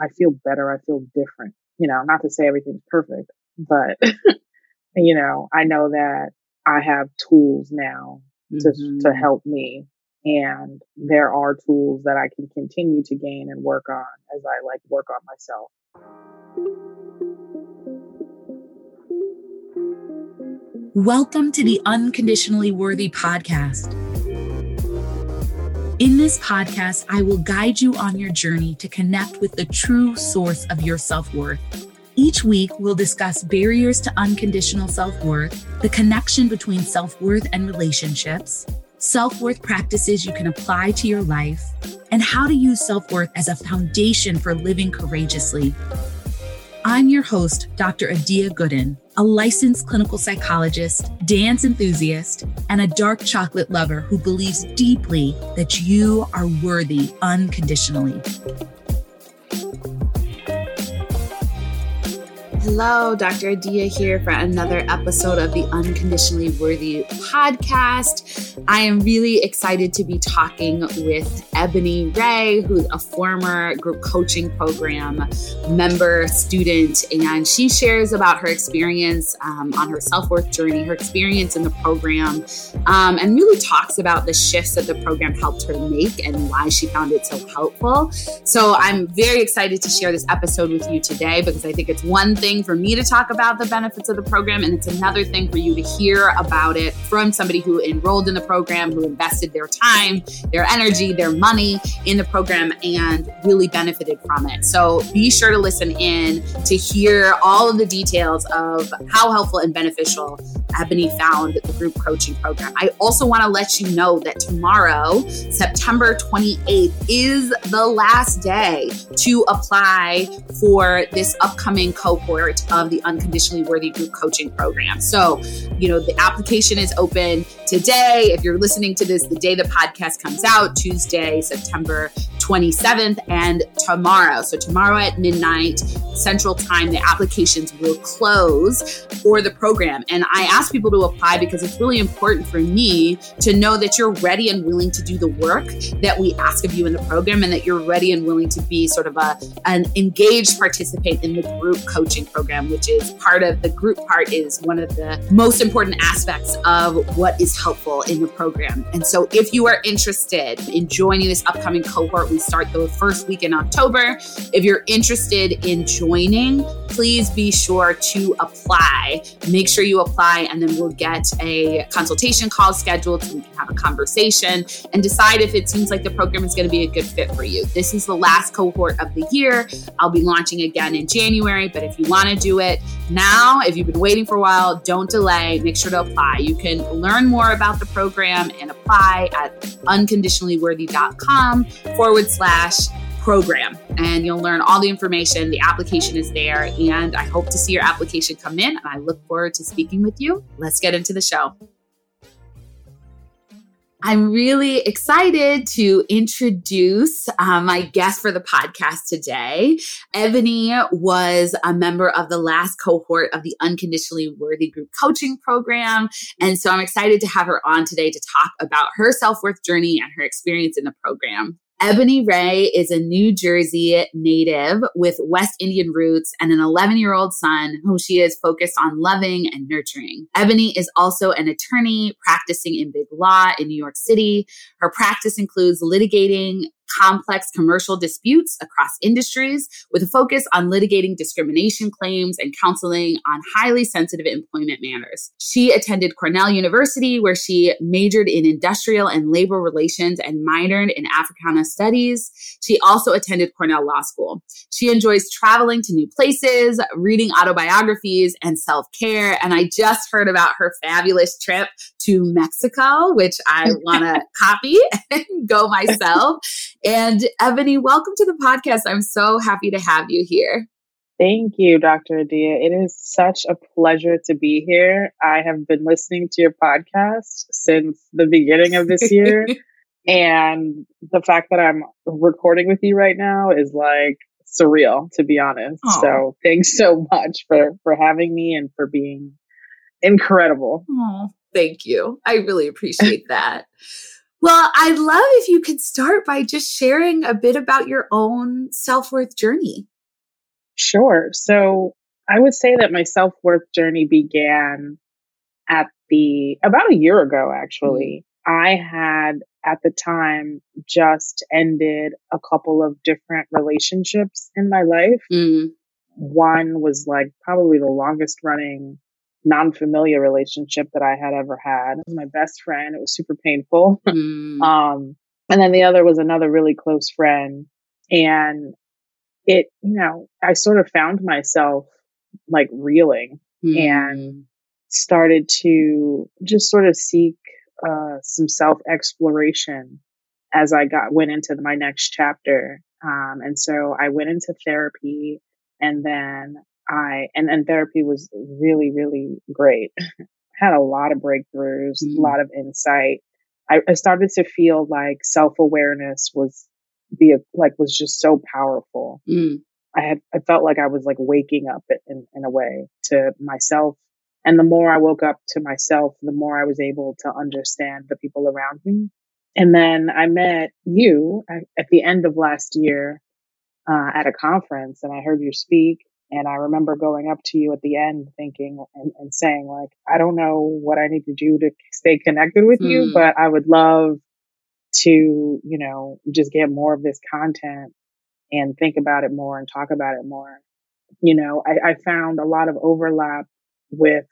I feel better. I feel different. You know, not to say everything's perfect, but you know, I know that I have tools now to mm-hmm. to help me and there are tools that I can continue to gain and work on as I like work on myself. Welcome to the Unconditionally Worthy podcast. In this podcast, I will guide you on your journey to connect with the true source of your self worth. Each week, we'll discuss barriers to unconditional self worth, the connection between self worth and relationships, self worth practices you can apply to your life, and how to use self worth as a foundation for living courageously. I'm your host, Dr. Adia Gooden, a licensed clinical psychologist, dance enthusiast, and a dark chocolate lover who believes deeply that you are worthy unconditionally. Hello, Dr. Adia here for another episode of the Unconditionally Worthy podcast. I am really excited to be talking with Ebony Ray, who's a former group coaching program member, student, and she shares about her experience um, on her self worth journey, her experience in the program, um, and really talks about the shifts that the program helped her make and why she found it so helpful. So I'm very excited to share this episode with you today because I think it's one thing thing for me to talk about the benefits of the program, and it's another thing for you to hear about it from somebody who enrolled in the program, who invested their time, their energy, their money in the program, and really benefited from it. So be sure to listen in to hear all of the details of how helpful and beneficial Ebony found the group coaching program. I also want to let you know that tomorrow, September 28th, is the last day to apply for this upcoming cohort of the Unconditionally Worthy Group Coaching Program. So, you know, the application is open today. If you're listening to this the day the podcast comes out, Tuesday, September 27th, and tomorrow. So, tomorrow at midnight Central Time, the applications will close for the program. And I ask people to apply because it's really important for me to know that you're ready and willing to do the work that we ask of you in the program and that you're ready and willing to be sort of a, an engaged participant in the group coaching program, which is part of the group part is one of the most important aspects of what is helpful in the program. And so if you are interested in joining this upcoming cohort, we start the first week in October. If you're interested in joining, please be sure to apply. Make sure you apply, and then we'll get a consultation call scheduled so we can have a conversation and decide if it seems like the program is going to be a good fit for you. This is the last cohort of the year. I'll be launching again in January, but if you want to do it now, if you've been waiting for a while, don't delay. Make sure to apply. You can learn more about the program and apply at unconditionallyworthy.com forward slash program and you'll learn all the information. The application is there, and I hope to see your application come in. And I look forward to speaking with you. Let's get into the show. I'm really excited to introduce uh, my guest for the podcast today. Ebony was a member of the last cohort of the Unconditionally Worthy Group Coaching Program. And so I'm excited to have her on today to talk about her self worth journey and her experience in the program. Ebony Ray is a New Jersey native with West Indian roots and an 11 year old son whom she is focused on loving and nurturing. Ebony is also an attorney practicing in big law in New York City. Her practice includes litigating complex commercial disputes across industries with a focus on litigating discrimination claims and counseling on highly sensitive employment matters. She attended Cornell University, where she majored in industrial and labor relations and minored in Africana studies. She also attended Cornell Law School. She enjoys traveling to new places, reading autobiographies, and self care. And I just heard about her fabulous trip to Mexico, which I want to copy and go myself. And Ebony, welcome to the podcast. I'm so happy to have you here. Thank you, Dr. Adia. It is such a pleasure to be here. I have been listening to your podcast since the beginning of this year. and the fact that I'm recording with you right now is like surreal, to be honest. Aww. So thanks so much for, for having me and for being incredible. Aww, thank you. I really appreciate that. Well, I'd love if you could start by just sharing a bit about your own self worth journey. Sure. So I would say that my self worth journey began at the about a year ago, actually. Mm-hmm. I had at the time just ended a couple of different relationships in my life. Mm-hmm. One was like probably the longest running non-familiar relationship that I had ever had. It was my best friend. It was super painful. Mm. um, and then the other was another really close friend. And it, you know, I sort of found myself like reeling mm. and started to just sort of seek uh, some self exploration as I got went into my next chapter. Um, and so I went into therapy and then I, and then therapy was really, really great. Had a lot of breakthroughs, mm. a lot of insight. I, I started to feel like self awareness was the, like, was just so powerful. Mm. I had, I felt like I was like waking up in, in a way to myself. And the more I woke up to myself, the more I was able to understand the people around me. And then I met you at the end of last year uh, at a conference and I heard you speak and I remember going up to you at the end thinking and, and saying, like, I don't know what I need to do to stay connected with mm. you, hmm. but I would love to, you know, just get more of this content and think about it more and talk about it more. You know, I, I found a lot of overlap with,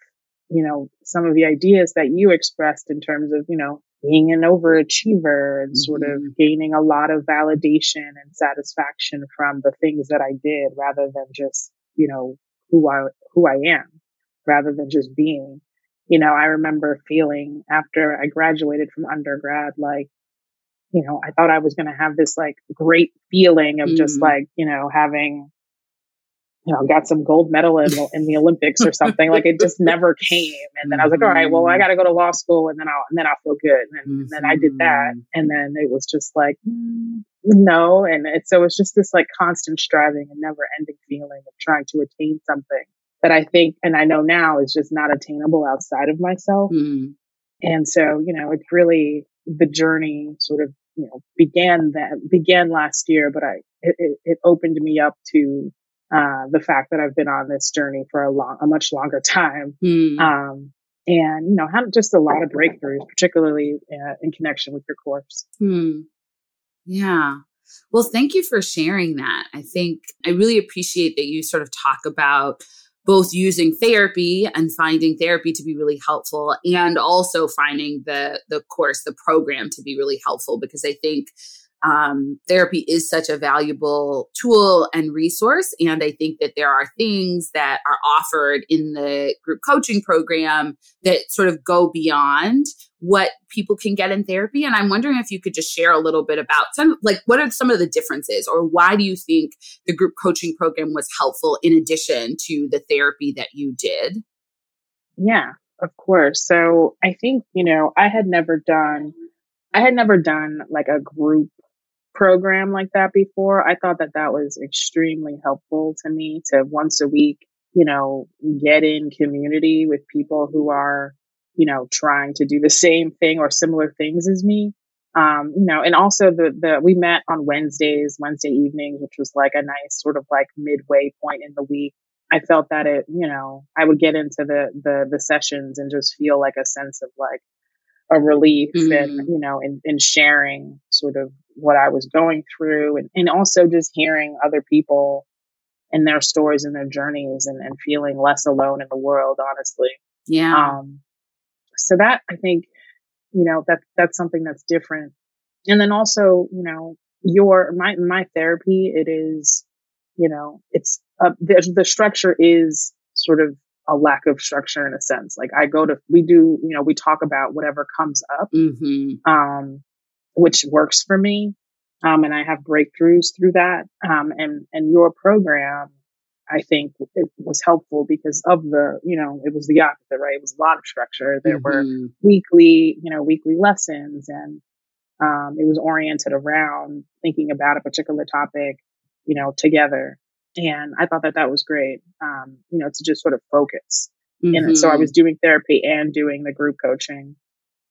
you know, some of the ideas that you expressed in terms of, you know, being an overachiever and sort of mm-hmm. gaining a lot of validation and satisfaction from the things that I did rather than just you know, who I, who I am rather than just being. You know, I remember feeling after I graduated from undergrad, like, you know, I thought I was going to have this like great feeling of mm. just like, you know, having, you know, got some gold medal in, in the Olympics or something. like it just never came. And then I was like, all right, well, I mm-hmm. got to go to law school and then I'll, and then I'll feel good. And, mm-hmm. and, then I did that. Mm-hmm. And then it was just like, mm, no. And it, so it's just this like constant striving and never ending feeling of trying to attain something that I think, and I know now is just not attainable outside of myself. Mm. And so, you know, it's really the journey sort of, you know, began that began last year, but I, it, it opened me up to, uh, the fact that I've been on this journey for a long, a much longer time. Mm. Um, and, you know, had just a lot of breakthroughs, particularly uh, in connection with your course. Mm. Yeah. Well, thank you for sharing that. I think I really appreciate that you sort of talk about both using therapy and finding therapy to be really helpful and also finding the the course the program to be really helpful because i think um, therapy is such a valuable tool and resource. And I think that there are things that are offered in the group coaching program that sort of go beyond what people can get in therapy. And I'm wondering if you could just share a little bit about some, like, what are some of the differences, or why do you think the group coaching program was helpful in addition to the therapy that you did? Yeah, of course. So I think, you know, I had never done, I had never done like a group program like that before. I thought that that was extremely helpful to me to once a week, you know, get in community with people who are, you know, trying to do the same thing or similar things as me. Um, you know, and also the, the, we met on Wednesdays, Wednesday evenings, which was like a nice sort of like midway point in the week. I felt that it, you know, I would get into the, the, the sessions and just feel like a sense of like, a relief mm-hmm. and you know in, in sharing sort of what I was going through and, and also just hearing other people and their stories and their journeys and, and feeling less alone in the world, honestly. Yeah. Um, so that I think, you know, that that's something that's different. And then also, you know, your, my, my therapy, it is, you know, it's, uh, the, the structure is sort of a lack of structure in a sense. Like I go to, we do, you know, we talk about whatever comes up. Mm-hmm. Um, which works for me. Um, and I have breakthroughs through that. Um, and, and your program, I think it was helpful because of the, you know, it was the opposite, right? It was a lot of structure. There mm-hmm. were weekly, you know, weekly lessons and, um, it was oriented around thinking about a particular topic, you know, together. And I thought that that was great, um, you know, to just sort of focus. Mm-hmm. And so I mm-hmm. was doing therapy and doing the group coaching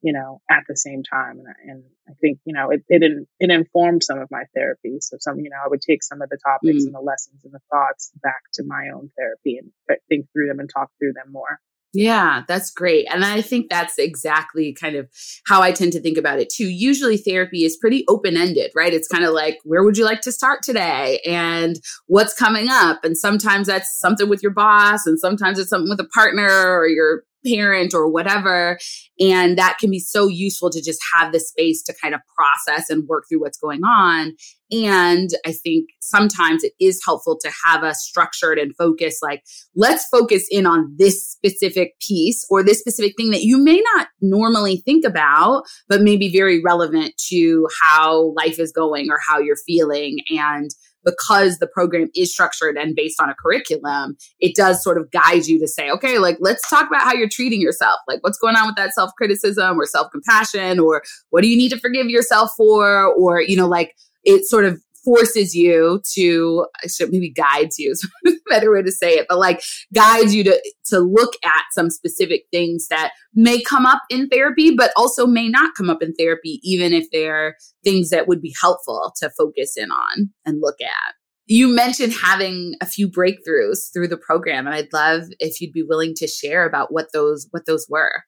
you know, at the same time. And, and I think, you know, it, it, it informed some of my therapy. So some, you know, I would take some of the topics mm. and the lessons and the thoughts back to my own therapy and think through them and talk through them more. Yeah, that's great. And I think that's exactly kind of how I tend to think about it too. Usually therapy is pretty open ended, right? It's kind of like, where would you like to start today? And what's coming up? And sometimes that's something with your boss, and sometimes it's something with a partner or your parent or whatever. And that can be so useful to just have the space to kind of process and work through what's going on. And I think sometimes it is helpful to have a structured and focused, like, let's focus in on this specific piece or this specific thing that you may not normally think about, but may be very relevant to how life is going or how you're feeling. And because the program is structured and based on a curriculum, it does sort of guide you to say, okay, like let's talk about how you're treating yourself. Like what's going on with that self criticism or self compassion or what do you need to forgive yourself for? Or, you know, like it sort of forces you to maybe guides you is a better way to say it but like guides you to to look at some specific things that may come up in therapy but also may not come up in therapy even if they're things that would be helpful to focus in on and look at. You mentioned having a few breakthroughs through the program and i'd love if you'd be willing to share about what those what those were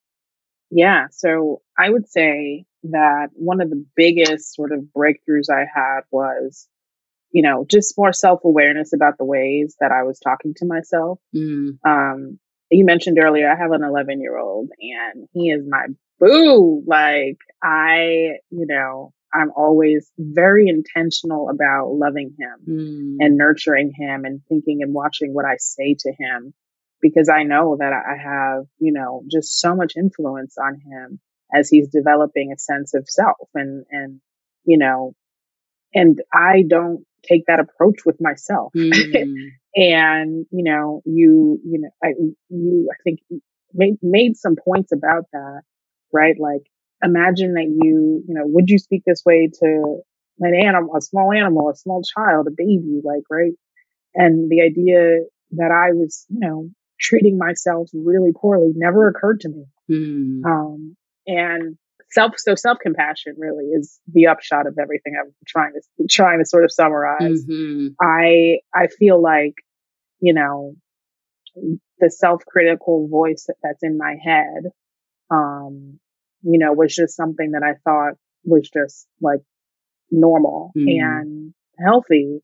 yeah so i would say that one of the biggest sort of breakthroughs I had was, you know, just more self awareness about the ways that I was talking to myself. Mm. Um, you mentioned earlier, I have an 11 year old and he is my boo. Like, I, you know, I'm always very intentional about loving him mm. and nurturing him and thinking and watching what I say to him because I know that I have, you know, just so much influence on him as he's developing a sense of self and, and, you know, and I don't take that approach with myself. Mm. and, you know, you, you know, I, you, I think made, made some points about that, right? Like, imagine that you, you know, would you speak this way to an animal, a small animal, a small child, a baby, like, right? And the idea that I was, you know, treating myself really poorly never occurred to me. Mm. Um, and self, so self compassion really is the upshot of everything I'm trying to, trying to sort of summarize. Mm-hmm. I, I feel like, you know, the self critical voice that's in my head, um, you know, was just something that I thought was just like normal mm. and healthy.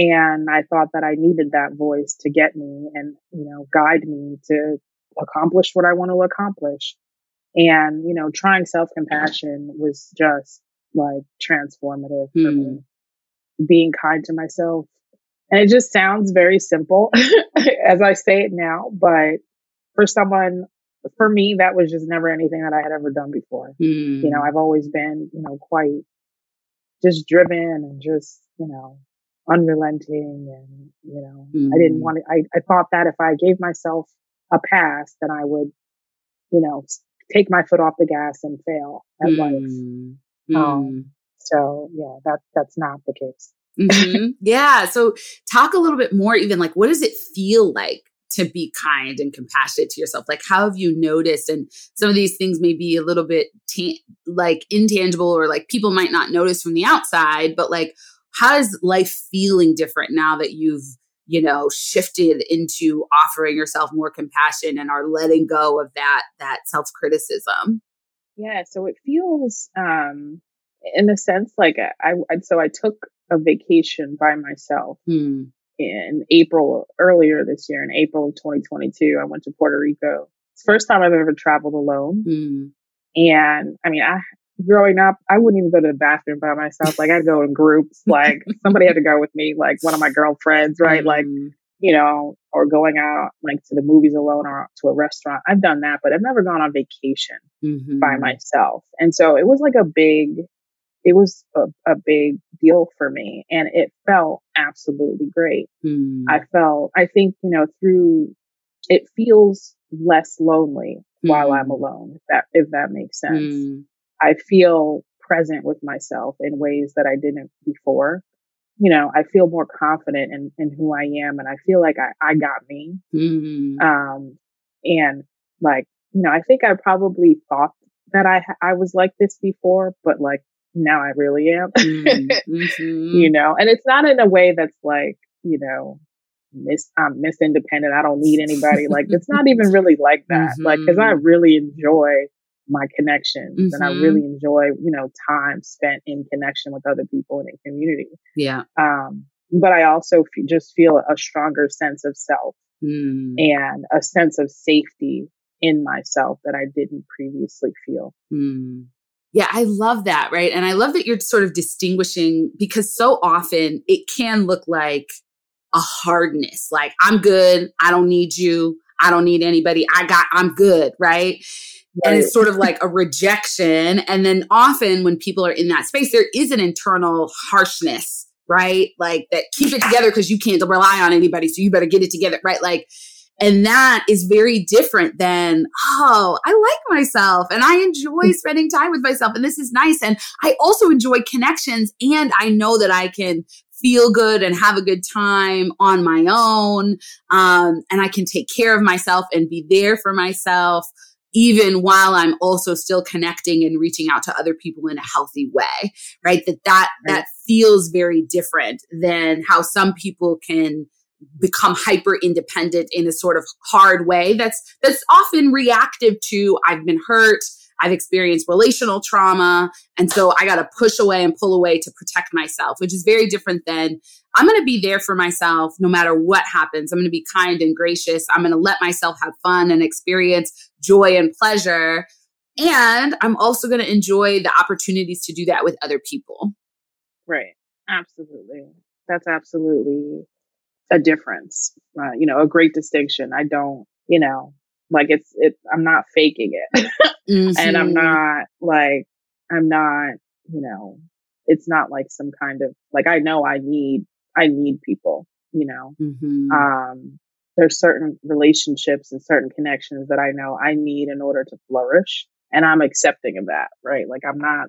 And I thought that I needed that voice to get me and, you know, guide me to accomplish what I want to accomplish. And, you know, trying self compassion was just like transformative for me. Hmm. Being kind to myself. And it just sounds very simple as I say it now, but for someone, for me, that was just never anything that I had ever done before. Mm. You know, I've always been, you know, quite just driven and just, you know, unrelenting and, you know, mm. I didn't hmm. want to, I, I thought that if I gave myself a pass, then I would, you know, take my foot off the gas and fail at mm. life. Um, mm. so yeah, that that's not the case. mm-hmm. Yeah. So talk a little bit more, even like, what does it feel like to be kind and compassionate to yourself? Like, how have you noticed? And some of these things may be a little bit ta- like intangible or like people might not notice from the outside, but like, how is life feeling different now that you've you know shifted into offering yourself more compassion and are letting go of that that self-criticism yeah so it feels um in a sense like i, I so i took a vacation by myself hmm. in april earlier this year in april of 2022 i went to puerto rico it's the first time i've ever traveled alone hmm. and i mean i growing up, I wouldn't even go to the bathroom by myself. Like I'd go in groups. Like somebody had to go with me, like one of my girlfriends, right? Mm-hmm. Like, you know, or going out like to the movies alone or to a restaurant. I've done that, but I've never gone on vacation mm-hmm. by myself. And so it was like a big, it was a, a big deal for me and it felt absolutely great. Mm. I felt, I think, you know, through, it feels less lonely mm. while I'm mm. alone, if that, if that makes sense. Mm. I feel present with myself in ways that I didn't before. You know, I feel more confident in, in who I am and I feel like I, I got me. Mm-hmm. Um, and like, you know, I think I probably thought that I I was like this before, but like now I really am. Mm-hmm. you know, and it's not in a way that's like, you know, miss I'm miss independent. I don't need anybody. like it's not even really like that. Mm-hmm. Like because I really enjoy my connections mm-hmm. and I mm-hmm. really enjoy, you know, time spent in connection with other people and in community. Yeah. Um, but I also f- just feel a stronger sense of self mm. and a sense of safety in myself that I didn't previously feel. Mm. Yeah, I love that. Right. And I love that you're sort of distinguishing because so often it can look like a hardness, like I'm good. I don't need you. I don't need anybody. I got, I'm good. Right. Right. And it's sort of like a rejection. And then often when people are in that space, there is an internal harshness, right? Like that keep it together because you can't rely on anybody. So you better get it together, right? Like, and that is very different than, oh, I like myself and I enjoy mm. spending time with myself and this is nice. And I also enjoy connections and I know that I can feel good and have a good time on my own. Um, and I can take care of myself and be there for myself even while I'm also still connecting and reaching out to other people in a healthy way, right? That that, right. that feels very different than how some people can become hyper independent in a sort of hard way that's that's often reactive to I've been hurt, I've experienced relational trauma. And so I got to push away and pull away to protect myself, which is very different than I'm going to be there for myself no matter what happens. I'm going to be kind and gracious. I'm going to let myself have fun and experience joy and pleasure. And I'm also going to enjoy the opportunities to do that with other people. Right. Absolutely. That's absolutely a difference. Uh, you know, a great distinction. I don't, you know, like it's it I'm not faking it. mm-hmm. And I'm mm-hmm. not like I'm not, you know, it's not like some kind of like I know I need I need people, you know. Mm-hmm. Um there's certain relationships and certain connections that I know I need in order to flourish and I'm accepting of that, right? Like I'm not,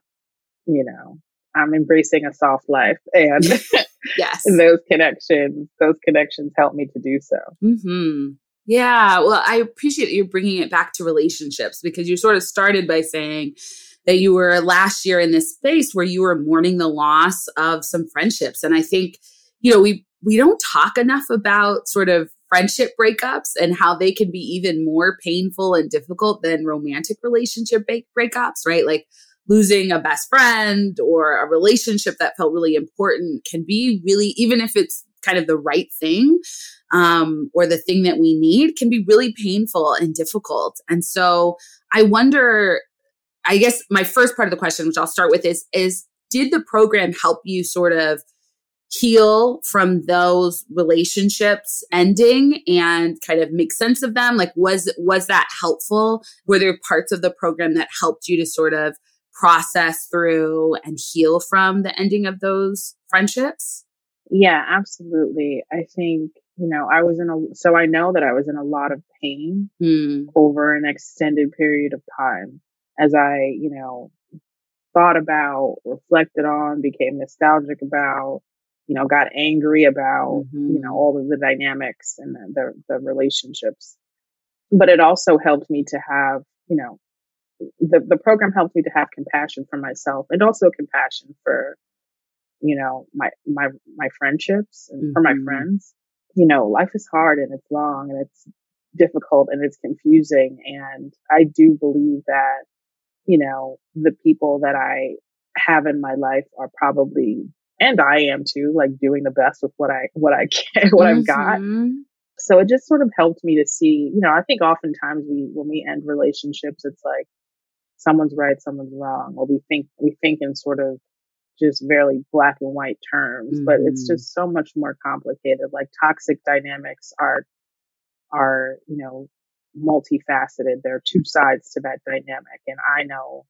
you know, I'm embracing a soft life and yes, those connections, those connections help me to do so. Mm-hmm. Yeah. Well, I appreciate you bringing it back to relationships because you sort of started by saying that you were last year in this space where you were mourning the loss of some friendships. And I think, you know, we, we don't talk enough about sort of friendship breakups and how they can be even more painful and difficult than romantic relationship breakups, right? Like losing a best friend or a relationship that felt really important can be really, even if it's kind of the right thing, um, or the thing that we need can be really painful and difficult. And so I wonder, I guess my first part of the question, which I'll start with is, is did the program help you sort of heal from those relationships ending and kind of make sense of them? Like was was that helpful? Were there parts of the program that helped you to sort of process through and heal from the ending of those friendships? Yeah absolutely. I think you know, I was in a, so I know that I was in a lot of pain mm. over an extended period of time as I, you know, thought about, reflected on, became nostalgic about, you know, got angry about, mm-hmm. you know, all of the dynamics and the, the, the relationships. But it also helped me to have, you know, the, the program helped me to have compassion for myself and also compassion for, you know, my, my, my friendships and mm-hmm. for my mm-hmm. friends you know, life is hard and it's long and it's difficult and it's confusing. And I do believe that, you know, the people that I have in my life are probably, and I am too, like doing the best with what I, what I can, what mm-hmm. I've got. Mm-hmm. So it just sort of helped me to see, you know, I think oftentimes we, when we end relationships, it's like someone's right, someone's wrong, or we think, we think in sort of just very black and white terms, mm-hmm. but it's mm-hmm. just so much more complicated. Like toxic dynamics are, are, you know, multifaceted. There are two sides to that dynamic. And I know,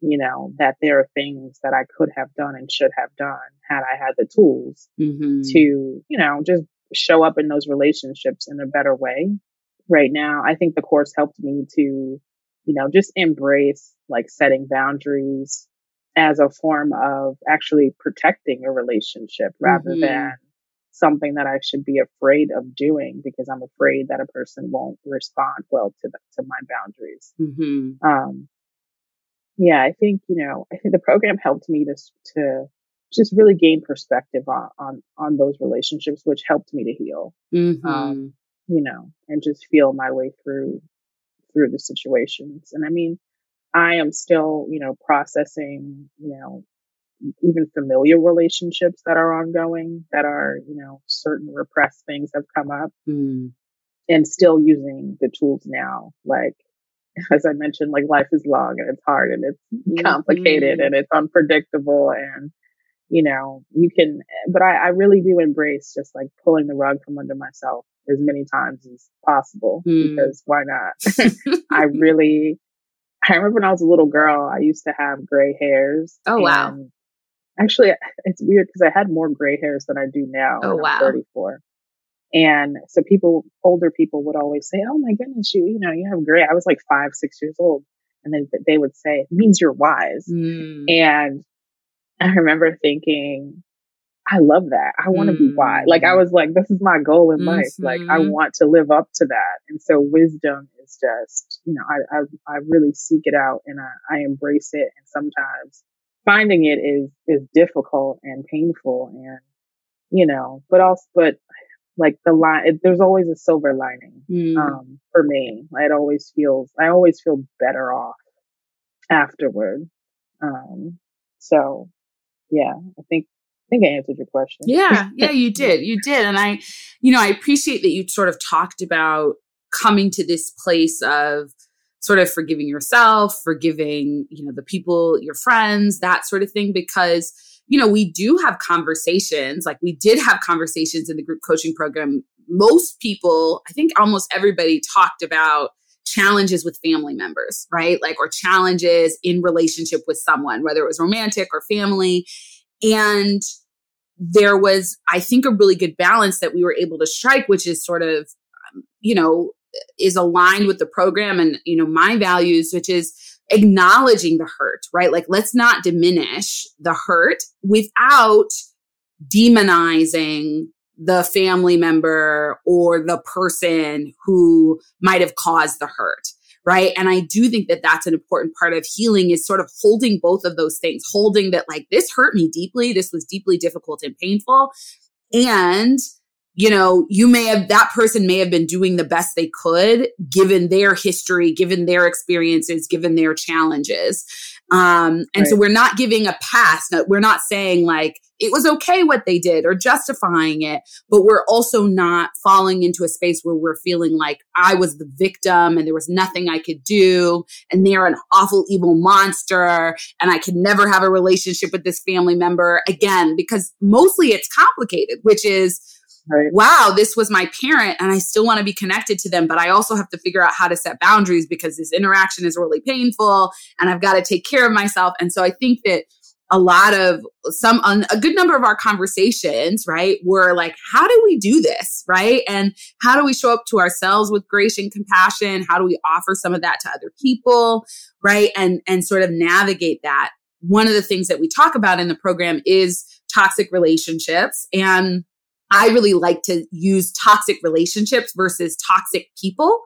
you know, that there are things that I could have done and should have done had I had the tools mm-hmm. to, you know, just show up in those relationships in a better way. Right now, I think the course helped me to, you know, just embrace like setting boundaries, as a form of actually protecting a relationship rather mm-hmm. than something that I should be afraid of doing because I'm afraid that a person won't respond well to the, to my boundaries. Mm-hmm. Um, yeah, I think, you know, I think the program helped me to, to just really gain perspective on, on, on those relationships, which helped me to heal, Mm-hmm. um, you know, and just feel my way through, through the situations. And I mean, I am still, you know, processing, you know, even familiar relationships that are ongoing that are, you know, certain repressed things have come up Mm. and still using the tools now. Like, as I mentioned, like life is long and it's hard and it's complicated Mhm. and it's unpredictable and, you know, you can, but I, I really do embrace just like pulling the rug from under myself as many times as possible Mm. because why not? I really, I remember when I was a little girl, I used to have gray hairs. Oh, wow. Actually, it's weird because I had more gray hairs than I do now. Oh, wow. I'm 34. And so people, older people would always say, Oh my goodness, you, you know, you have gray. I was like five, six years old. And then they would say, it means you're wise. Mm. And I remember thinking, I love that. I want to be wise. Like I was like, this is my goal in life. Like I Mhm. want to live up to that. And so wisdom is just, you know, I, I, I really seek it out and I, I embrace it. And sometimes finding it is, is difficult and painful and, you know, but also, but like the line, it, there's always a silver lining, Mm. um, for me. It always feels, I always feel better off afterward. Um, so yeah, I think, I think I answered your question. Yeah, yeah, you did. You did. And I, you know, I appreciate that you sort of talked about coming to this place of sort of forgiving yourself, forgiving, you know, the people, your friends, that sort of thing, because, you know, we do have conversations, like we did have conversations in the group coaching program. Most people, I think almost everybody talked about challenges with family members, right? Like, or challenges in relationship with someone, whether it was romantic or family. And there was, I think, a really good balance that we were able to strike, which is sort of, um, you know, is aligned with the program and, you know, my values, which is acknowledging the hurt, right? Like, let's not diminish the hurt without demonizing the family member or the person who might have caused the hurt right? And i do think that that's an important part of healing is sort of holding both of those things holding that like this hurt me deeply this was deeply difficult and painful. And you know you may have that person may have been doing the best they could given their history given their experiences given their challenges um and so we're not giving a pass we're not saying like it was okay what they did or justifying it but we're also not falling into a space where we're feeling like I was the victim and there was nothing I could do and they're an awful evil monster and I could never have a relationship with this family member again because mostly it's complicated which is Right. wow this was my parent and I still want to be connected to them but I also have to figure out how to set boundaries because this interaction is really painful and I've got to take care of myself. And so I think that a lot of some a good number of our conversations right were like how do we do this? Right? And how do we show up to ourselves with grace and compassion? How do we offer some of that to other people? Right? And and sort of navigate that. One of the things that we talk about in the program is toxic relationships and i really like to use toxic relationships versus toxic people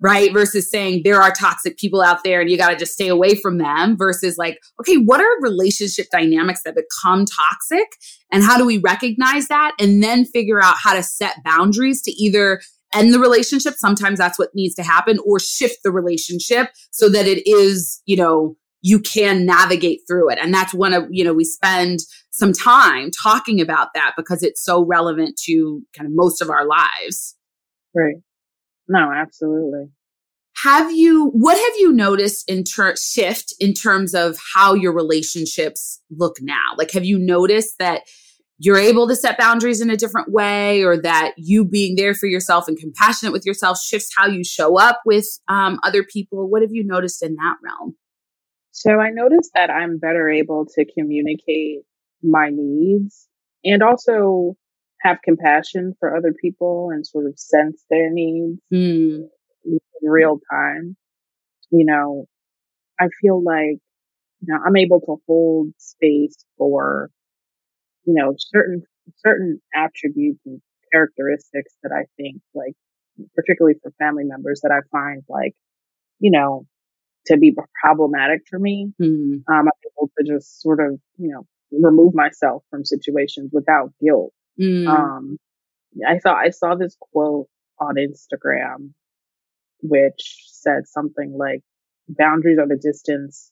right? Versus saying there are toxic people out there and you got to just stay away from them versus like, okay, what are relationship dynamics that become toxic and how do we recognize that and then figure out how to set boundaries to either end the relationship. Sometimes that's what needs to happen or shift the relationship so that it is, you know, you can navigate through it. And that's one of, you know, we spend some time talking about that because it's so relevant to kind of most of our lives. Right. No, absolutely. have you what have you noticed in ter- shift in terms of how your relationships look now like have you noticed that you're able to set boundaries in a different way or that you being there for yourself and compassionate with yourself shifts how you show up with um, other people what have you noticed in that realm So I noticed that I'm better able to communicate my needs and also have compassion for other people and sort of sense their needs Hmm. in real time. You know, I feel like, you know, I'm able to hold space for, you know, certain, certain attributes and characteristics that I think like, particularly for family members that I find like, you know, to be problematic for me. Mm. Um, I'm able to just sort of, you know, remove myself from situations without guilt. Mm. Um, I thought I saw this quote on Instagram, which said something like, boundaries are the distance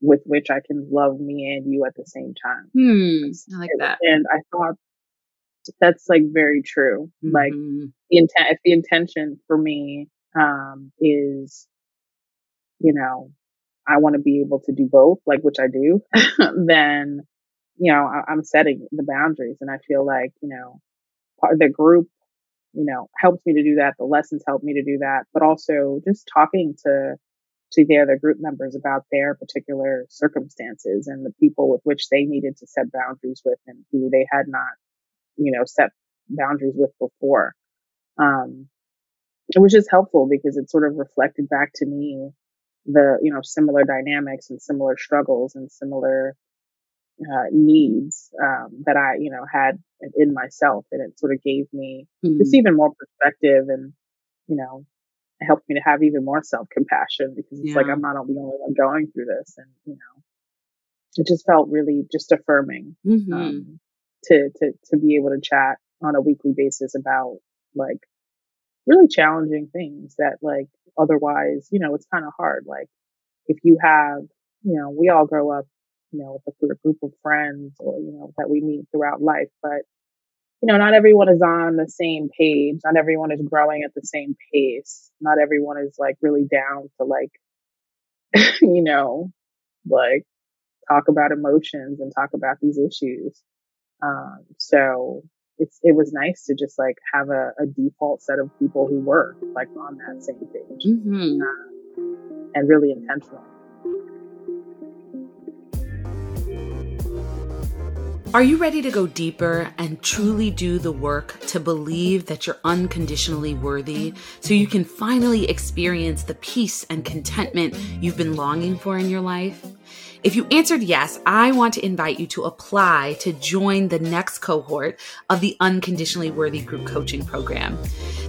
with which I can love me and you at the same time. Hmm, I like that. And I thought that's like very true. Mm-hmm. Like the intent, if the intention for me, um, is, you know, I want to be able to do both, like, which I do, then, you know, I, am setting the boundaries and I feel like, you know, the group, you know, helps me to do that. The lessons help me to do that, but also just talking to, to the other group members about their particular circumstances and the people with which they needed to set boundaries with and who they had not, you know, set boundaries with before. Um, it was just helpful because it sort of reflected back to me the, you know, similar dynamics and similar struggles and similar uh, needs um, that I, you know, had in myself, and it sort of gave me mm-hmm. just even more perspective and, you know, helped me to have even more self compassion because it's yeah. like I'm not the only one going through this, and you know, it just felt really just affirming mm-hmm. um, to to to be able to chat on a weekly basis about like really challenging things that like otherwise, you know, it's kind of hard. Like if you have, you know, we all grow up, you know, with a group of friends or you know that we meet throughout life, but you know, not everyone is on the same page. Not everyone is growing at the same pace. Not everyone is like really down to like, you know, like talk about emotions and talk about these issues. Um, so it's, it was nice to just like have a, a, default set of people who were like on that same page mm-hmm. uh, and really intentional. Are you ready to go deeper and truly do the work to believe that you're unconditionally worthy so you can finally experience the peace and contentment you've been longing for in your life? If you answered yes, I want to invite you to apply to join the next cohort of the Unconditionally Worthy Group Coaching Program.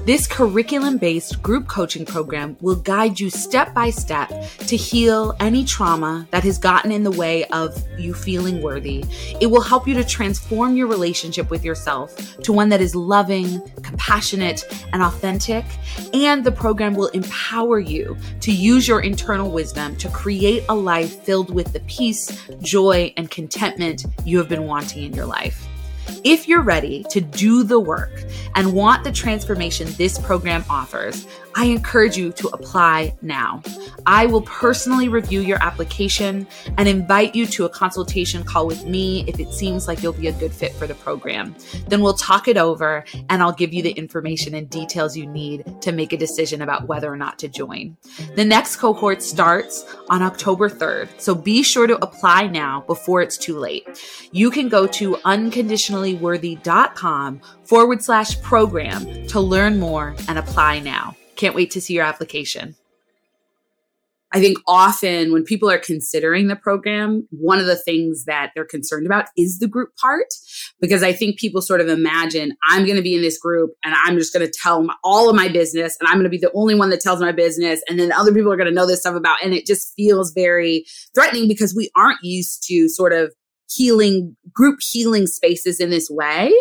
This curriculum based group coaching program will guide you step by step to heal any trauma that has gotten in the way of you feeling worthy. It will help you to transform your relationship with yourself to one that is loving, compassionate, and authentic. And the program will empower you to use your internal wisdom to create a life filled with the peace, joy, and contentment you have been wanting in your life. If you're ready to do the work and want the transformation this program offers, I encourage you to apply now. I will personally review your application and invite you to a consultation call with me if it seems like you'll be a good fit for the program. Then we'll talk it over and I'll give you the information and details you need to make a decision about whether or not to join. The next cohort starts on October 3rd, so be sure to apply now before it's too late. You can go to unconditionallyworthy.com forward slash program to learn more and apply now. Can't wait to see your application. I think often when people are considering the program, one of the things that they're concerned about is the group part. Because I think people sort of imagine I'm going to be in this group and I'm just going to tell my, all of my business and I'm going to be the only one that tells my business. And then other people are going to know this stuff about. And it just feels very threatening because we aren't used to sort of healing group healing spaces in this way.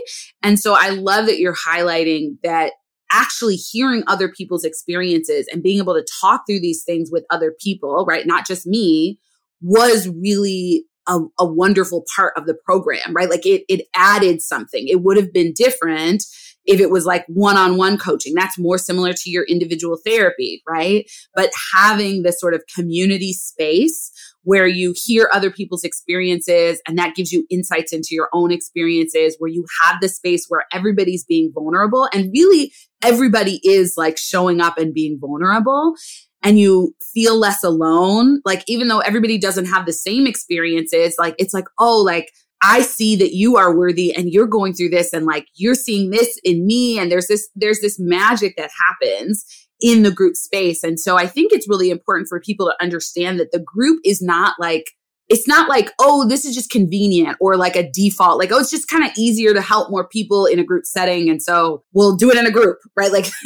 And so I love that you're highlighting that actually hearing other people's experiences and being able to talk through these things with other people, right? Not just me was really a, a, wonderful part of the program, right? Like it, it added something. It would have been different if it was like one-on-one coaching. That's more similar to your individual therapy, right? But having this sort of community space where you hear other people's experiences and that gives you insights into your own experiences, where you have the space where everybody's being vulnerable and really everybody is like showing up and being vulnerable and you feel less alone. Like, even though everybody doesn't have the same experiences, like, it's like, oh, like, I see that you are worthy and you're going through this and like you're seeing this in me and there's this there's this magic that happens in the group space. And so I think it's really important for people to understand that the group is not like it's not like, oh, this is just convenient or like a default, like, oh, it's just kind of easier to help more people in a group setting. And so we'll do it in a group, right? Like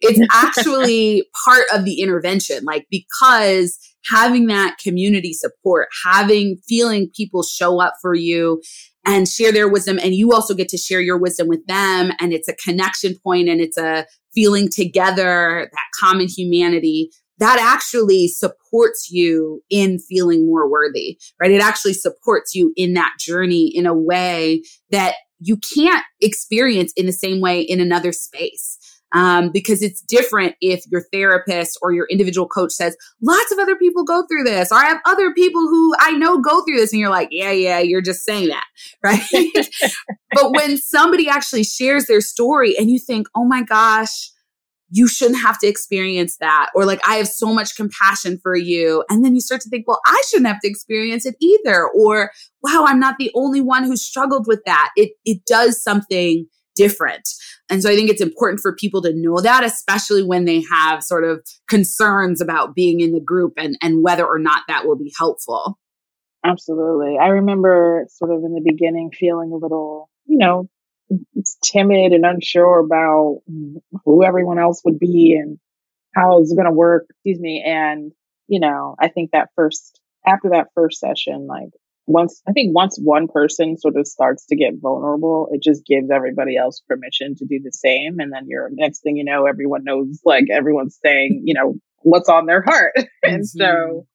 it's actually part of the intervention, like because having that community support, having feeling people show up for you and share their wisdom. And you also get to share your wisdom with them. And it's a connection point and it's a feeling together, that common humanity that actually supports you in feeling more worthy, right? It actually supports you in that journey in a way that you can't experience in the same way in another space. Um, because it's different if your therapist or your individual coach says, lots of other people go through this, or I have other people who I know go through this. And you're like, yeah, yeah, you're just saying that. Right. but when somebody actually shares their story and you think, oh my gosh, you shouldn't have to experience that. Or like, I have so much compassion for you. And then you start to think, well, I shouldn't have to experience it either. Or, wow, I'm not the only one who struggled with that. It, it does something different. And so I think it's important for people to know that, especially when they have sort of concerns about being in the group and, and whether or not that will be helpful. Absolutely. I remember sort of in the beginning feeling a little, you know, timid and unsure about who everyone else would be and how it's going to work. Excuse me. And, you know, I think that first, after that first session, like once, I think once one person sort of starts to get vulnerable, it just gives everybody else permission to do the same. And then you're, next thing you know, everyone knows, like everyone's saying, you know, what's on their heart. and mm-hmm. so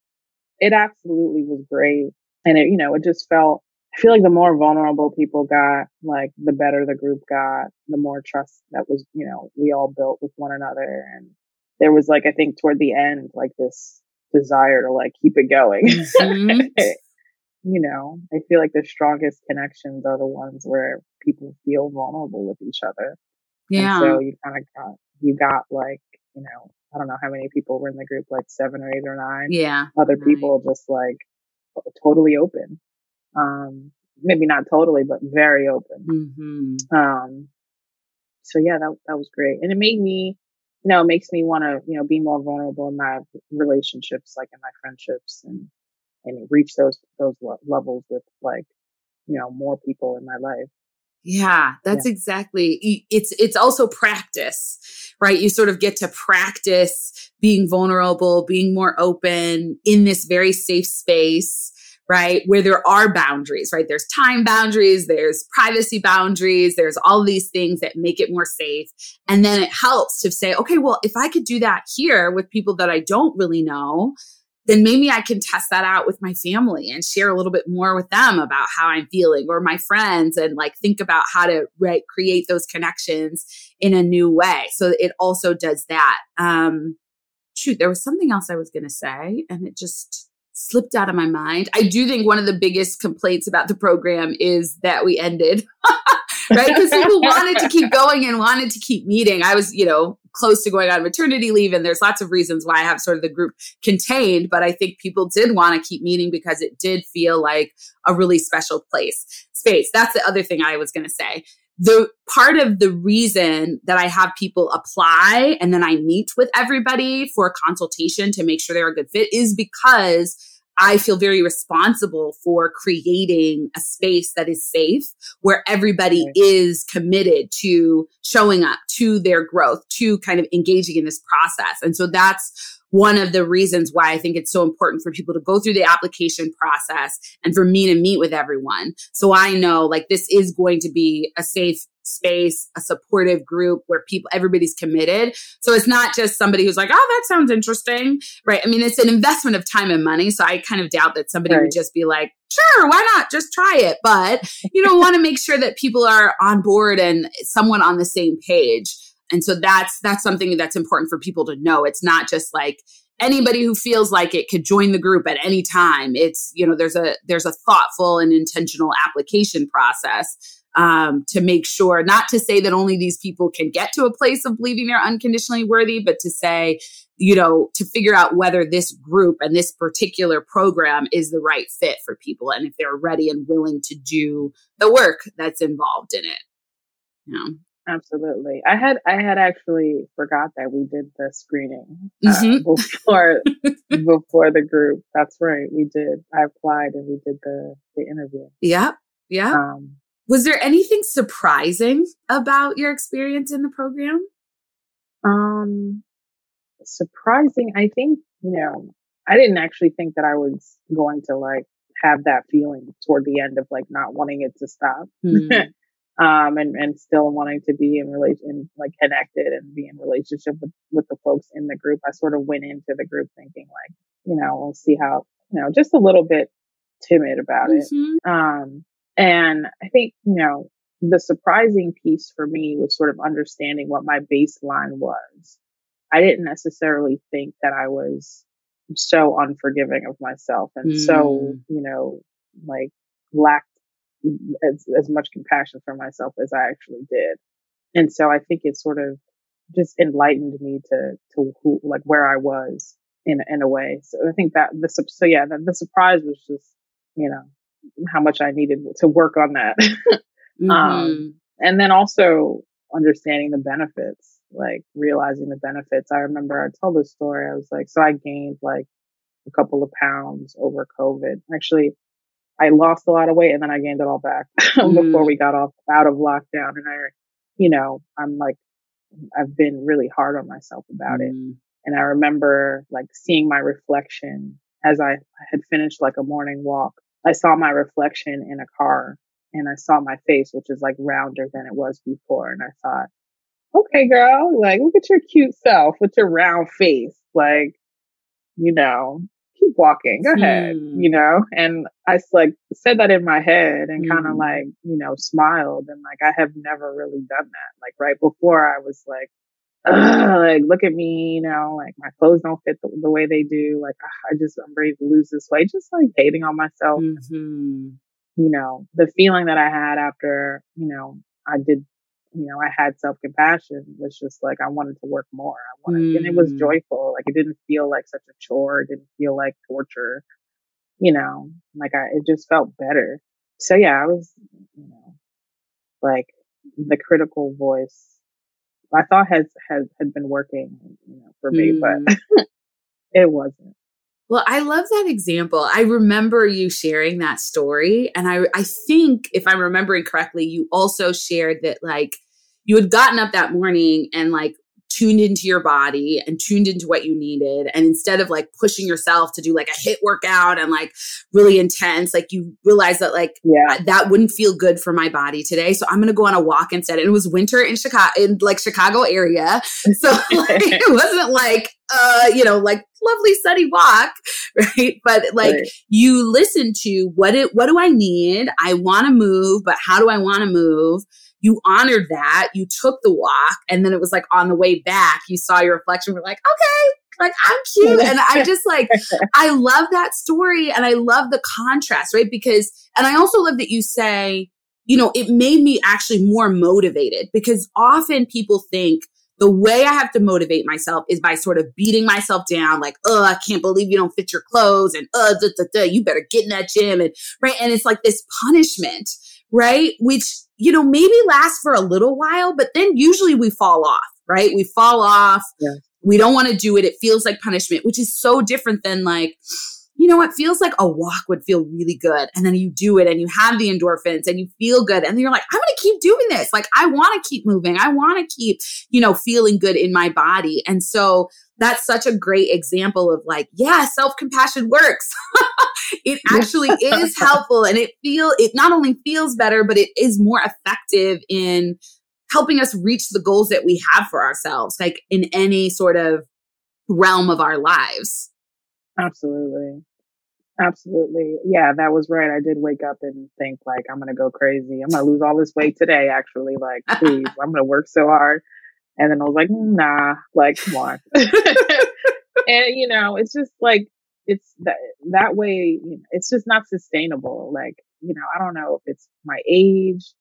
it absolutely was great. And it, you know, it just felt I feel like the more vulnerable people got, like the better the group got, the more trust that was, you know, we all built with one another. And there was like, I think toward the end, like this desire to like keep it going. Mm-hmm. You know, I feel like the strongest connections are the ones where people feel vulnerable with each other. Yeah. And so you kind of got, you got like, you know, I don't know how many people were in the group, like seven or eight or nine. Yeah. Other people just like totally open um, maybe not totally, but very open. Mm-hmm. Um, so yeah, that, that was great. And it made me, you know, it makes me want to, you know, be more vulnerable in my relationships, like in my friendships and, and reach those, those levels with like, you know, more people in my life. Yeah, that's yeah. exactly. It's it's also practice, right? You sort of get to practice being vulnerable, being more open in this very safe space right? Where there are boundaries, right? There's time boundaries, there's privacy boundaries, there's all these things that make it more safe. And then it helps to say, okay, well, if I could do that here with people that I don't really know, then maybe I can test that out with my family and share a little bit more with them about how I'm feeling or my friends and like think about how to create those connections in a new way. So it also does that. Um, shoot, there was something else I was going to say and it just, slipped out of my mind. I do think one of the biggest complaints about the program is that we ended, right? Because people wanted to keep going and wanted to keep meeting. I was, you know, close to going on maternity leave, and there's lots of reasons why I have sort of the group contained, but I think people did want to keep meeting because it did feel like a really special place, space. That's the other thing I was going to say the part of the reason that I have people apply and then I meet with everybody for a consultation to make sure they're a good fit is because I feel very responsible for creating a space that is safe where everybody right. is committed to showing up to their growth, to kind of engaging in this process. And so that's one of the reasons why I think it's so important for people to go through the application process and for me to meet with everyone. So I know like this is going to be a safe space, a supportive group where people, everybody's committed. So it's not just somebody who's like, oh, that sounds interesting, right? I mean, it's an investment of time and money. So I kind of doubt that somebody right. would just be like, sure, why not? Just try it. But you know, want to make sure that people are on board and someone on the same page. And so that's that's something that's important for people to know. It's not just like anybody who feels like it could join the group at any time. It's, you know, there's a there's a thoughtful and intentional application process um, to make sure, not to say that only these people can get to a place of believing they're unconditionally worthy, but to say, you know, to figure out whether this group and this particular program is the right fit for people and if they're ready and willing to do the work that's involved in it. You know? Absolutely. I had I had actually forgot that we did the screening uh, mm-hmm. before before the group. That's right. We did. I applied and we did the the interview. Yeah. Yeah. Um, was there anything surprising about your experience in the program? Um surprising, I think, you know, I didn't actually think that I was going to like have that feeling toward the end of like not wanting it to stop. Mm. um, and, and still wanting to be in relation, like connected and be in relationship with, with the folks in the group. I sort of went into the group thinking like, you know, we'll see how, you know, just a little bit timid about mm-hmm. it. Um, and I think, you know, the surprising piece for me was sort of understanding what my baseline was. I didn't necessarily think that I was so unforgiving of myself and mm. so, you know, like lacked as, as much compassion for myself as I actually did. And so I think it sort of just enlightened me to, to who, like where I was in, in a way. So I think that the, so yeah, the, the surprise was just, you know, how much I needed to work on that. Um, mm-hmm. um, and then also understanding the benefits, like realizing the benefits. I remember I told this story. I was like, so I gained like a couple of pounds over COVID. Actually, I lost a lot of weight and then I gained it all back mm. before we got off out of lockdown. And I, you know, I'm like, I've been really hard on myself about mm. it. And I remember like seeing my reflection as I had finished like a morning walk. I saw my reflection in a car and I saw my face, which is like rounder than it was before. And I thought, okay, girl, like look at your cute self with your round face. Like, you know, keep walking. Go ahead, mm. you know? And I like said that in my head and mm. kind of like, you know, smiled and like, I have never really done that. Like right before I was like, like look at me, you know, like my clothes don't fit the, the way they do. Like I just, I'm ready to lose this weight. Just like hating on myself. Mm-hmm. You know, the feeling that I had after, you know, I did you know, I had self compassion was just like I wanted to work more. I wanted, mm. and it was mm. joyful. Like it didn't feel like such a chore. It didn't feel like torture. You know, like I, it just felt better. So yeah, I was, you know, like the critical voice. I thought has has had been working, you know, for me, mm. but it wasn't. Well, I love that example. I remember you sharing that story. And I, I think, if I'm remembering correctly, you also shared that like you had gotten up that morning and like tuned into your body and tuned into what you needed. And instead of like pushing yourself to do like a HIIT workout and like really intense, like you realize that like yeah. that wouldn't feel good for my body today. So I'm going to go on a walk instead. And it was winter in Chicago, in like Chicago area. So like, it wasn't like, uh, you know, like lovely sunny walk, right? But like right. you listen to what it, what do I need? I want to move, but how do I want to move? You honored that, you took the walk, and then it was like on the way back, you saw your reflection, we're like, okay, like I'm cute. And I just like, I love that story and I love the contrast, right? Because, and I also love that you say, you know, it made me actually more motivated because often people think, the way I have to motivate myself is by sort of beating myself down, like, oh, I can't believe you don't fit your clothes, and uh, da, da, da, you better get in that gym, and right, and it's like this punishment, right, which you know, maybe last for a little while, but then usually we fall off, right? We fall off. Yeah. We don't want to do it. It feels like punishment, which is so different than like, you know, it feels like a walk would feel really good. And then you do it and you have the endorphins and you feel good. And then you're like, I'm going to keep doing this. Like, I want to keep moving. I want to keep, you know, feeling good in my body. And so that's such a great example of like, yeah, self compassion works. it actually is helpful and it feel it not only feels better, but it is more effective in helping us reach the goals that we have for ourselves, like in any sort of realm of our lives. Absolutely. Absolutely. Yeah, that was right. I did wake up and think like I'm gonna go crazy. I'm gonna lose all this weight today, actually. Like, please, I'm gonna work so hard. And then I was like, nah, like, come on. and you know, it's just like, it's that, that way, you know, it's just not sustainable. Like, you know, I don't know if it's my age,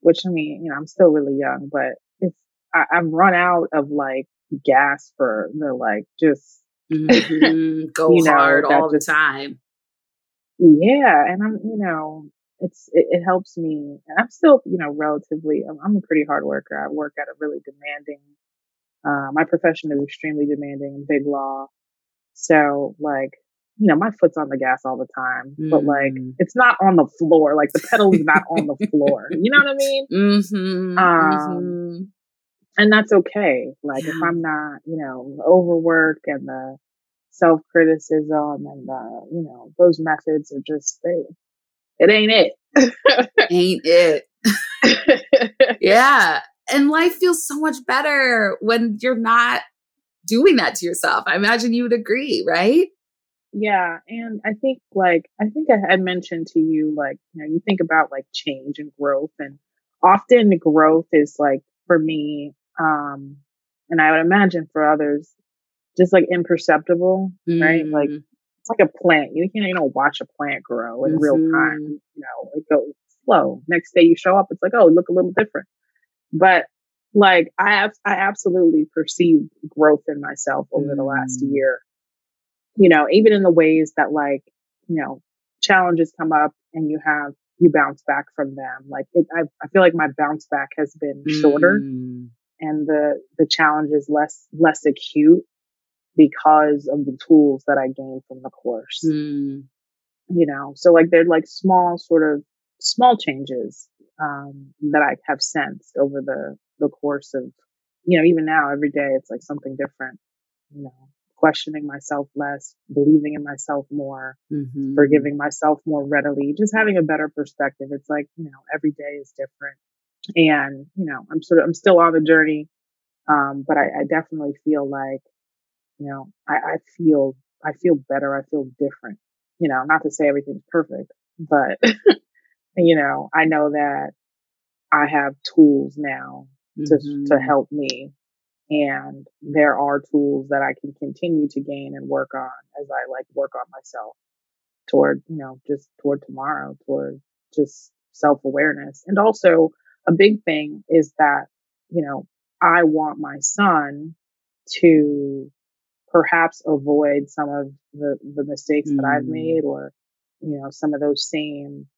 which I mean, you know, I'm still really young, but it's, I, I've run out of like gas for the like, just mm-hmm. go hard know, all just, the time. Yeah. And I'm, you know, it's it, it, helps me and i'm still you know relatively I'm, I'm, a pretty hard worker i work at a really demanding uh, my profession is extremely demanding big law so like you know my foot's on the gas all the time mm. but like mm. it's not on the floor like the pedal is not on the floor you know what i mean mm-hmm, um mm-hmm. and that's okay like yeah. if i'm not you know overwork and the self criticism and the you know those methods are just they it ain't it. ain't it. yeah. And life feels so much better when you're not doing that to yourself. I imagine you would agree, right? Yeah. And I think like, I think I had mentioned to you, like, you know, you think about like change and growth and often growth is like for me, um, and I would imagine for others, just like imperceptible, mm. right? Like mm it's like a plant. You can't, you know, watch a plant grow in mm-hmm. real time. Mm-hmm. You know, it goes slow. Next day you show up, it's like, oh, look a little different. But like I have, I absolutely perceived growth in myself over mm. the last mm. year. You know, even in the ways that like, you know, challenges come up and you have, you bounce back from them. Like it, I, I feel like my bounce back has been shorter mm. and the, the challenge is less, less acute because of the tools that I gained from the course. Mm. You know, so like they're like small sort of small changes um, that I have sensed over the the course of you know even now every day it's like something different. You know, questioning myself less, believing in myself more, mm-hmm. forgiving myself more readily, just having a better perspective. It's like you know every day is different, and you know I'm sort of I'm still on the journey, um, but I, I definitely feel like you know, I, I feel, I feel better. I feel different, you know, not to say everything's perfect, but, you know, I know that I have tools now to, mm-hmm. to help me. And there are tools that I can continue to gain and work on as I like work on myself toward, you know, just toward tomorrow, toward just self awareness. And also a big thing is that, you know, I want my son to perhaps avoid some of the, the mistakes mm. that I've made or, you know, some of those same,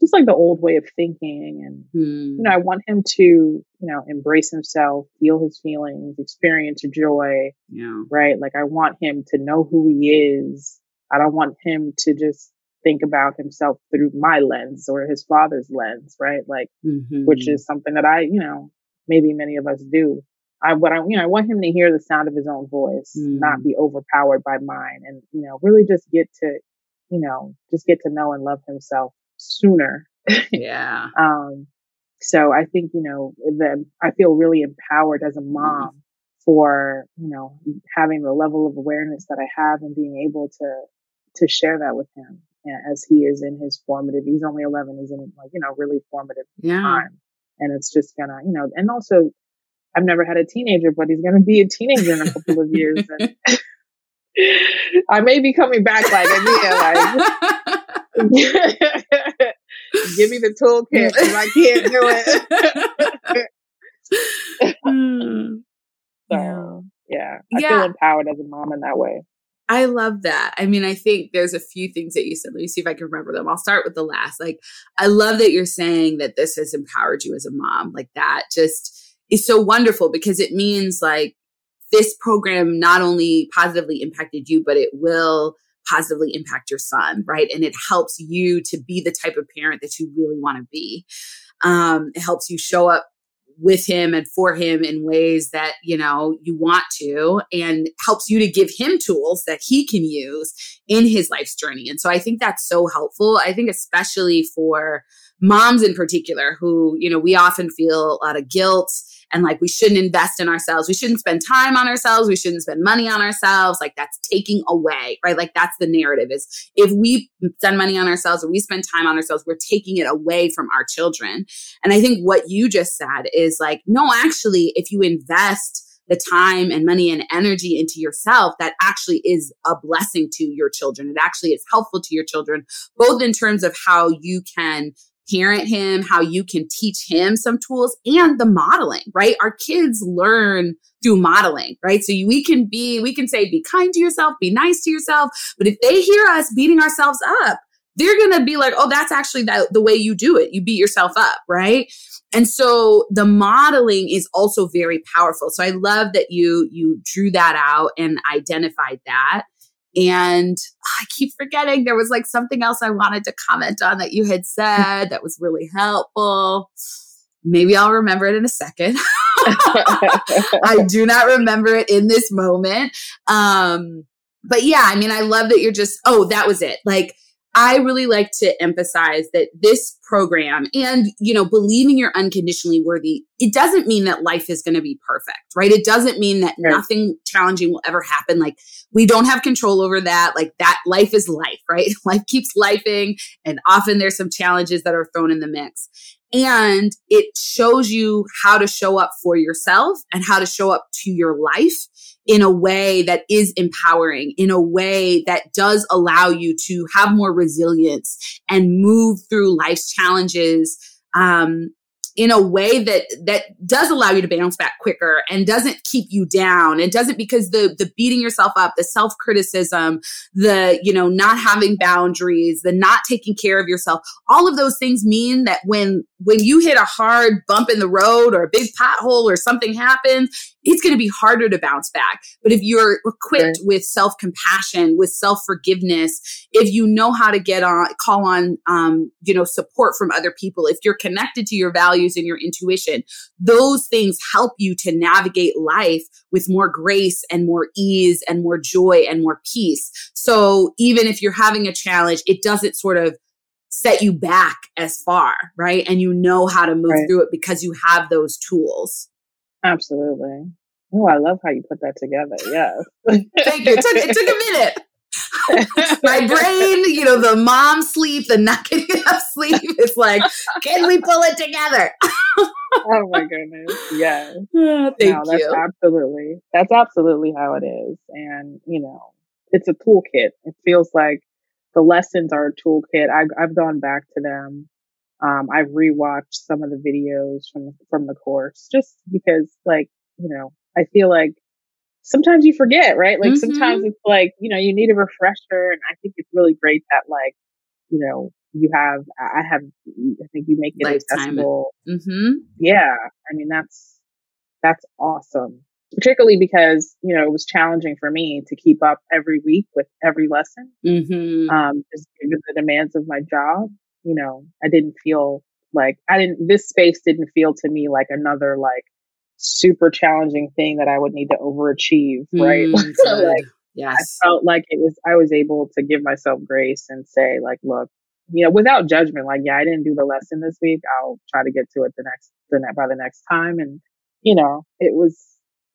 just like the old way of thinking. And, mm. you know, I want him to, you know, embrace himself, feel his feelings, experience joy. Yeah. Right. Like I want him to know who he is. I don't want him to just think about himself through my lens or his father's lens, right? Like, mm-hmm. which is something that I, you know, maybe many of us do. I what I you know I want him to hear the sound of his own voice, mm. not be overpowered by mine, and you know really just get to you know just get to know and love himself sooner. Yeah. um. So I think you know that I feel really empowered as a mom mm. for you know having the level of awareness that I have and being able to to share that with him as he is in his formative. He's only 11. He's in like you know really formative yeah. time, and it's just gonna you know and also I've never had a teenager, but he's going to be a teenager in a couple of years. And I may be coming back like Adia, like give me the toolkit because I can't do it. Hmm. so yeah, I yeah. feel empowered as a mom in that way. I love that. I mean, I think there's a few things that you said. Let me see if I can remember them. I'll start with the last. Like, I love that you're saying that this has empowered you as a mom. Like that just is so wonderful because it means like this program not only positively impacted you, but it will positively impact your son, right? And it helps you to be the type of parent that you really want to be. Um, it helps you show up with him and for him in ways that you know you want to and helps you to give him tools that he can use in his life's journey and so i think that's so helpful i think especially for moms in particular who you know we often feel a lot of guilt and like we shouldn't invest in ourselves. We shouldn't spend time on ourselves. We shouldn't spend money on ourselves. Like that's taking away, right? Like that's the narrative is if we spend money on ourselves or we spend time on ourselves, we're taking it away from our children. And I think what you just said is like, no, actually, if you invest the time and money and energy into yourself that actually is a blessing to your children. It actually is helpful to your children, both in terms of how you can parent him, how you can teach him some tools and the modeling, right? Our kids learn through modeling, right? So we can be, we can say, be kind to yourself, be nice to yourself. But if they hear us beating ourselves up, they're going to be like, oh, that's actually the, the way you do it. You beat yourself up, right? And so the modeling is also very powerful. So I love that you you drew that out and identified that. And I keep forgetting there was like something else I wanted to comment on that you had said that was really helpful. Maybe I'll remember it in a second. I do not remember it in this moment. Um, but yeah, I mean, I love that you're just, oh, that was it. Like, I really like to emphasize that this program and, you know, believing you're unconditionally worthy, it doesn't mean that life is going to be perfect, right? It doesn't mean that right. nothing challenging will ever happen. Like we don't have control over that. Like that life is life, right? life keeps lifing and often there's some challenges that are thrown in the mix. And it shows you how to show up for yourself and how to show up to your life in a way that is empowering, in a way that does allow you to have more resilience and move through life's challenges um, in a way that that does allow you to bounce back quicker and doesn't keep you down. And doesn't because the the beating yourself up the self criticism the you know not having boundaries the not taking care of yourself all of those things mean that when when you hit a hard bump in the road or a big pothole or something happens it's going to be harder to bounce back. But if you're equipped right. with self compassion, with self forgiveness, if you know how to get on, call on, um, you know, support from other people, if you're connected to your values and your intuition, those things help you to navigate life with more grace and more ease and more joy and more peace. So even if you're having a challenge, it doesn't sort of set you back as far, right? And you know how to move right. through it because you have those tools. Absolutely. Oh, I love how you put that together. Yes. Thank you. It took, it took a minute. My brain, you know, the mom sleep, the not getting enough sleep. It's like, can we pull it together? oh my goodness. Yes. Oh, thank no, that's you. Absolutely. That's absolutely how it is. And, you know, it's a toolkit. It feels like the lessons are a toolkit. I, I've gone back to them um, I've rewatched some of the videos from from the course just because, like, you know, I feel like sometimes you forget, right? Like mm-hmm. sometimes it's like you know you need a refresher, and I think it's really great that like you know you have I have I think you make it Lifetime. accessible. Mm-hmm. Yeah, I mean that's that's awesome. Particularly because you know it was challenging for me to keep up every week with every lesson, mm-hmm. um, just given the demands of my job you know, I didn't feel like I didn't, this space didn't feel to me like another like super challenging thing that I would need to overachieve, right? Mm, like, yes. I felt like it was, I was able to give myself grace and say, like, look, you know, without judgment, like, yeah, I didn't do the lesson this week. I'll try to get to it the next, the next, by the next time. And, you know, it was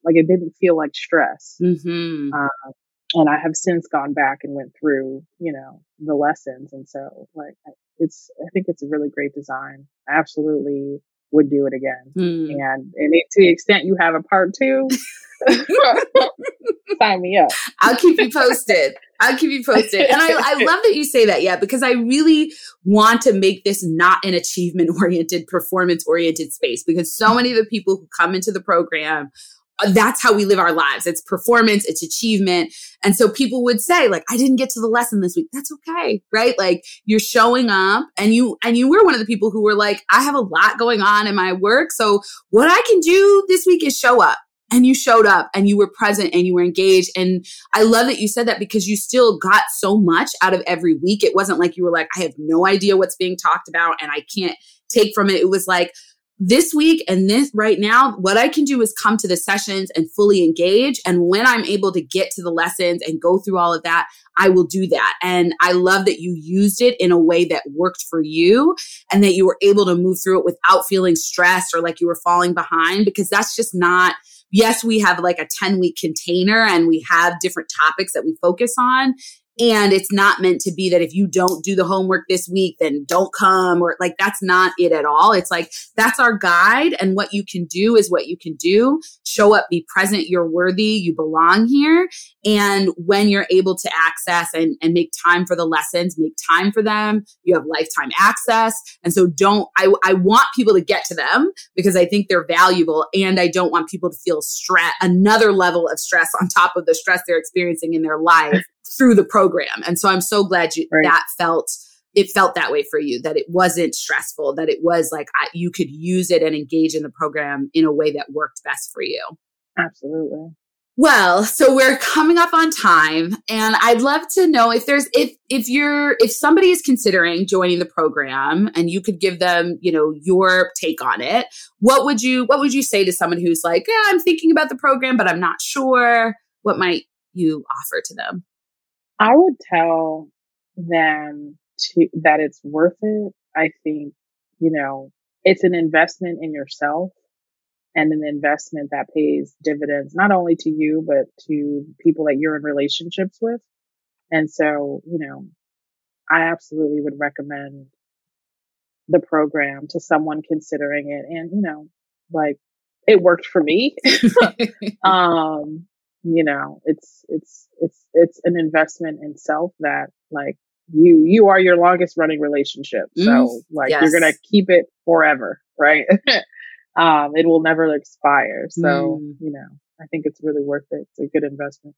like, it didn't feel like stress. Mm-hmm. Uh, and I have since gone back and went through, you know, the lessons. And so like, it's I think it's a really great design. I absolutely would do it again. Mm. And and it, to the extent you have a part two, sign me up. I'll keep you posted. I'll keep you posted. And I, I love that you say that, yeah, because I really want to make this not an achievement oriented, performance oriented space because so many of the people who come into the program that's how we live our lives. It's performance, it's achievement. And so people would say like, I didn't get to the lesson this week. That's okay. Right. Like you're showing up and you, and you were one of the people who were like, I have a lot going on in my work. So what I can do this week is show up and you showed up and you were present and you were engaged. And I love that you said that because you still got so much out of every week. It wasn't like you were like, I have no idea what's being talked about and I can't take from it. It was like, this week and this right now, what I can do is come to the sessions and fully engage. And when I'm able to get to the lessons and go through all of that, I will do that. And I love that you used it in a way that worked for you and that you were able to move through it without feeling stressed or like you were falling behind because that's just not yes, we have like a 10 week container and we have different topics that we focus on. And it's not meant to be that if you don't do the homework this week, then don't come or like that's not it at all. It's like that's our guide. And what you can do is what you can do. Show up, be present. You're worthy. You belong here. And when you're able to access and, and make time for the lessons, make time for them. You have lifetime access. And so don't, I, I want people to get to them because I think they're valuable. And I don't want people to feel stress, another level of stress on top of the stress they're experiencing in their life through the program. And so I'm so glad you, right. that felt it felt that way for you, that it wasn't stressful, that it was like I, you could use it and engage in the program in a way that worked best for you. Absolutely. Well, so we're coming up on time and I'd love to know if there's if if you're if somebody is considering joining the program and you could give them, you know, your take on it, what would you what would you say to someone who's like, "Yeah, I'm thinking about the program but I'm not sure." What might you offer to them? I would tell them to that it's worth it. I think, you know, it's an investment in yourself and an investment that pays dividends not only to you but to people that you're in relationships with. And so, you know, I absolutely would recommend the program to someone considering it and, you know, like it worked for me. um, you know, it's it's it's it's an investment in self that like you you are your longest running relationship. So mm, like yes. you're gonna keep it forever, right? um, it will never expire. So mm. you know, I think it's really worth it. It's a good investment.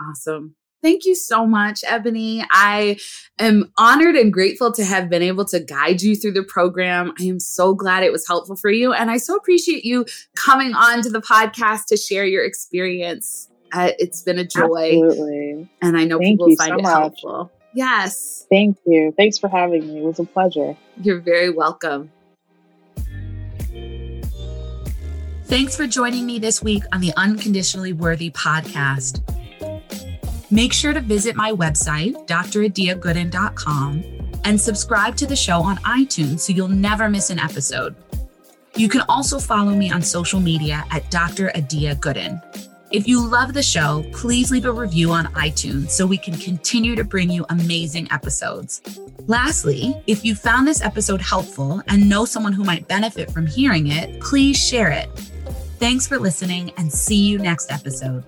Awesome. Thank you so much, Ebony. I am honored and grateful to have been able to guide you through the program. I am so glad it was helpful for you. And I so appreciate you coming on to the podcast to share your experience. Uh, it's been a joy. Absolutely. And I know Thank people find so it much. helpful. Yes. Thank you. Thanks for having me. It was a pleasure. You're very welcome. Thanks for joining me this week on the Unconditionally Worthy podcast. Make sure to visit my website, dradiagooden.com, and subscribe to the show on iTunes so you'll never miss an episode. You can also follow me on social media at Dr. Adia Gooden. If you love the show, please leave a review on iTunes so we can continue to bring you amazing episodes. Lastly, if you found this episode helpful and know someone who might benefit from hearing it, please share it. Thanks for listening and see you next episode.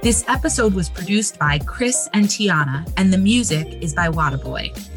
This episode was produced by Chris and Tiana, and the music is by Wadaboy.